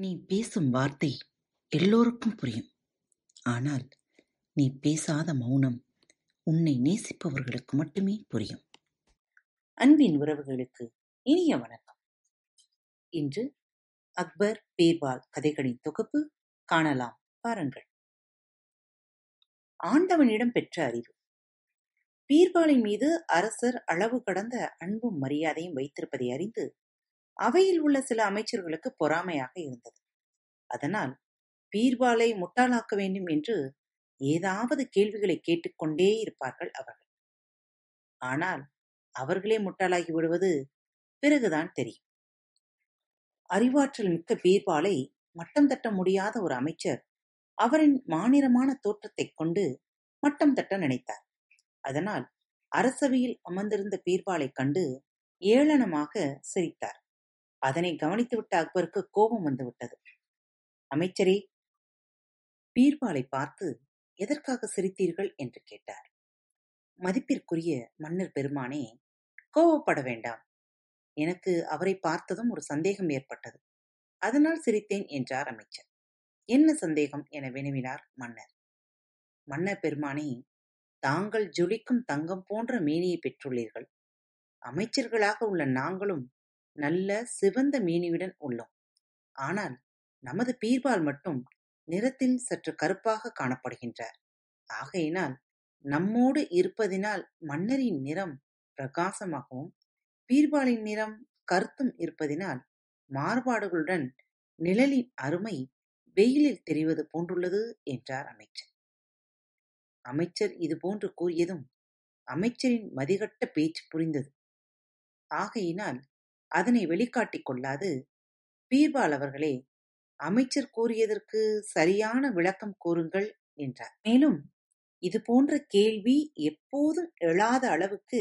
நீ பேசும் வார்த்தை எல்லோருக்கும் புரியும். ஆனால், நீ பேசாத மௌனம் உன்னை நேசிப்பவர்களுக்கு மட்டுமே புரியும். அன்பின் உறவுகளுக்கு இனிய வணக்கம். இன்று அக்பர், பீர்பால் கதைகளின் தொகுப்பு காணலாம் பாருங்கள். ஆண்டவனிடம் பெற்ற அறிவு பீர்பாலின் மீது அரசர் அளவு கடந்த அன்பும் மரியாதையும் வைத்திருப்பதை அறிந்து அவையில் உள்ள சில அமைச்சர்களுக்கு பொறாமையாக இருந்தது. அதனால் பீர்பாலை முட்டாளாக்க வேண்டும் என்று ஏதாவது கேள்விகளை கேட்டுக்கொண்டே இருப்பார்கள் அவர்கள். ஆனால் அவர்களே முட்டாளாகி விடுவது பிறகுதான் தெரியும். அறிவாற்றல் மிக்க பீர்பாலை மட்டம் தட்ட முடியாத ஒரு அமைச்சர் அவரின் மாநிலமான தோற்றத்தைக் கொண்டு மட்டம் தட்ட நினைத்தார். அதனால் அரசவையில் அமர்ந்திருந்த பீர்பாலைக் கண்டு ஏளனமாக சிரித்தார். அதனை கவனித்துவிட்ட அக்பருக்கு கோபம் வந்துவிட்டது. அமைச்சரே, பீர்பாலை பார்த்து எதற்காக சிரித்தீர்கள் என்று கேட்டார். மதிப்பிற்குரிய மன்னர் பெருமானே, கோபப்பட வேண்டாம். எனக்கு அவரை பார்த்ததும் ஒரு சந்தேகம் ஏற்பட்டது. அதனால் சிரித்தேன் என்றார் அமைச்சர். என்ன சந்தேகம் என வினவினார் மன்னர். மன்னர் பெருமானே, தாங்கள் ஜொலிக்கும் தங்கம் போன்ற மேனியை பெற்றுள்ளீர்கள். அமைச்சர்களாக உள்ள நாங்களும் நல்ல சிவந்த மேனியுடன் உள்ளோம். ஆனால் நமது பீர்பால் மட்டும் நிறத்தில் சற்று கருப்பாக காணப்படுகின்றார். ஆகையினால் நம்மோடு இருப்பதினால் மன்னரின் நிறம் பிரகாசமாகவும் பீர்பாலின் நிறம் கருத்தும் இருப்பதினால் மாறுபாடுகளுடன் நிழலின் அருமை வெயிலில் தெரிவது போன்றுள்ளது என்றார் அமைச்சர். அமைச்சர் இதுபோன்று கூறியதும் அமைச்சரின் மதிகட்ட பேச்சு புரிந்தது. ஆகையினால் அதனை வெளிக்காட்டிக் கொள்ளாது பீர்பால் அவர்களே அமைச்சர் கூறியதற்கு சரியான விளக்கம் கூறுங்கள் என்றார். மேலும் இது போன்ற கேள்வி எப்போதும் எழாத அளவுக்கு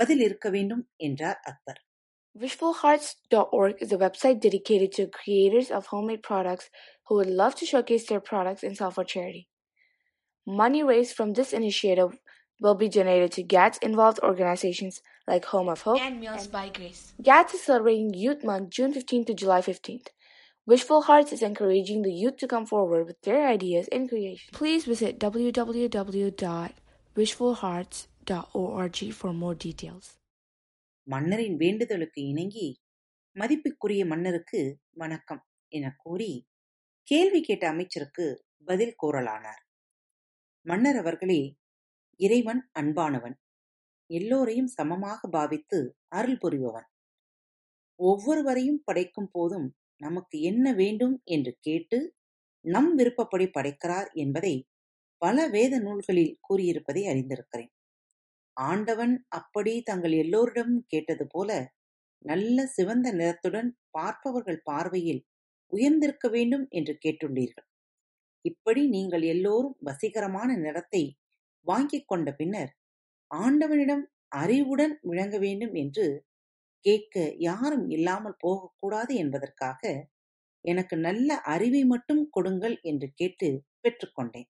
பதில் இருக்க வேண்டும் என்றார் Akbar. Wishfulhearts.org is a website dedicated to creators of homemade products who would love to showcase their products and sell for charity. Money raised from this initiative will be donated to GATS-involved organizations like Home of Hope and Meals by Grace. GATS is celebrating Youth Month June 15th to July 15th. Wishful Hearts is encouraging the youth to come forward with their ideas and creations. Please visit www.wishfulhearts.org for more details. மன்னரின் வேண்டுதலுக்கு இணங்கி மதிப்புக்குரிய மன்னருக்கு வணக்கம் என கூறி கேள்வி கேட்ட அமைச்சருக்கு பதில் கூறலானார். மன்னர் அவர்களே, இறைவன் அன்பானவன். எல்லோரையும் சமமாக பாவித்து அருள் புரிபவன். ஒவ்வொருவரையும் படைக்கும் போதும் நமக்கு என்ன வேண்டும் என்று கேட்டு நம் விருப்பப்படி படைக்கிறார் என்பதை பல வேத நூல்களில் கூறியிருப்பதை அறிந்திருக்கிறேன். ஆண்டவன் அப்படி தங்கள் எல்லோரிடமும் கேட்டது போல நல்ல சிவந்த நிறத்துடன் பார்ப்பவர்கள் பார்வையில் உயர்ந்திருக்க வேண்டும் என்று கேட்டுள்ளீர்கள். இப்படி நீங்கள் எல்லோரும் வசீகரமான நிறத்தை வாங்கிக் கொண்ட பின்னர் ஆண்டவனிடம் அறிவுடன் விளங்க வேண்டும் என்று கேட்க யாரும் இல்லாமல் போகக்கூடாது என்பதற்காக எனக்கு நல்ல அறிவை மட்டும் கொடுங்கள் என்று கேட்டு பெற்றுக்கொண்டேன்.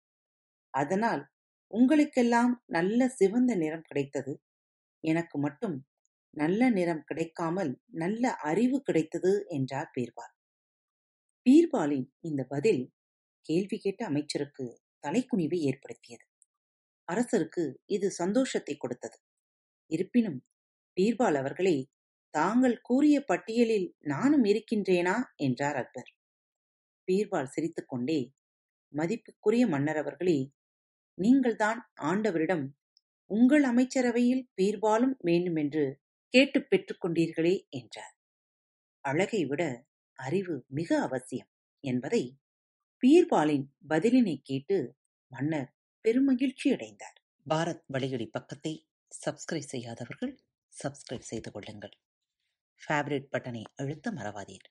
அதனால் உங்களுக்கெல்லாம் நல்ல சிவந்த நிறம் கிடைத்தது. எனக்கு மட்டும் நல்ல நிறம் கிடைக்காமல் நல்ல அறிவு கிடைத்தது என்றார் பீர்பால். பீர்பாலின் இந்த பதில் கேள்வி கேட்ட அமைச்சருக்கு தலைக்குனிவை ஏற்படுத்தியது. அரசருக்கு இது சந்தோஷத்தை கொடுத்தது. இருப்பினும் பீர்பால் அவர்களே, தாங்கள் கூறிய பட்டியலில் நானும் இருக்கின்றேனா என்றார் அக்பர். பீர்பால் சிரித்துக்கொண்டே, மதிப்புக்குரிய மன்னர் அவர்களே, நீங்கள்தான் ஆண்டவரிடம் உங்கள் அமைச்சரவையில் பீர்பாலும் வேண்டுமென்று கேட்டுப் பெற்றுக் கொண்டீர்களே என்றார். அழகை விட அறிவு மிக அவசியம் என்பதை பீர்பாலின் பதிலினை கேட்டு மன்னர் பெருமகிழ்ச்சி அடைந்தார். பாரத் வலையொலி பக்கத்தை சப்ஸ்கிரைப் செய்யாதவர்கள் சப்ஸ்கிரைப் செய்து கொள்ளுங்கள். ஃபேவரட் பட்டனை அழுத்த மறவாதீர்.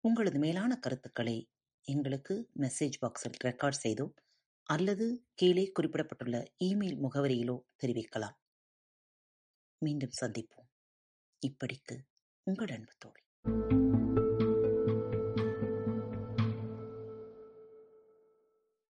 உங்களது மேலான கருத்துக்களை எங்களுக்கு மெசேஜ் பாக்ஸில் ரெக்கார்ட் செய்தோ அல்லது கீழே குறிப்பிடப்பட்டுள்ள இமெயில் முகவரியிலோ தெரிவிக்கலாம். மீண்டும் சந்திப்போம். இப்படிக்கு உங்கள் அன்பு தோழி.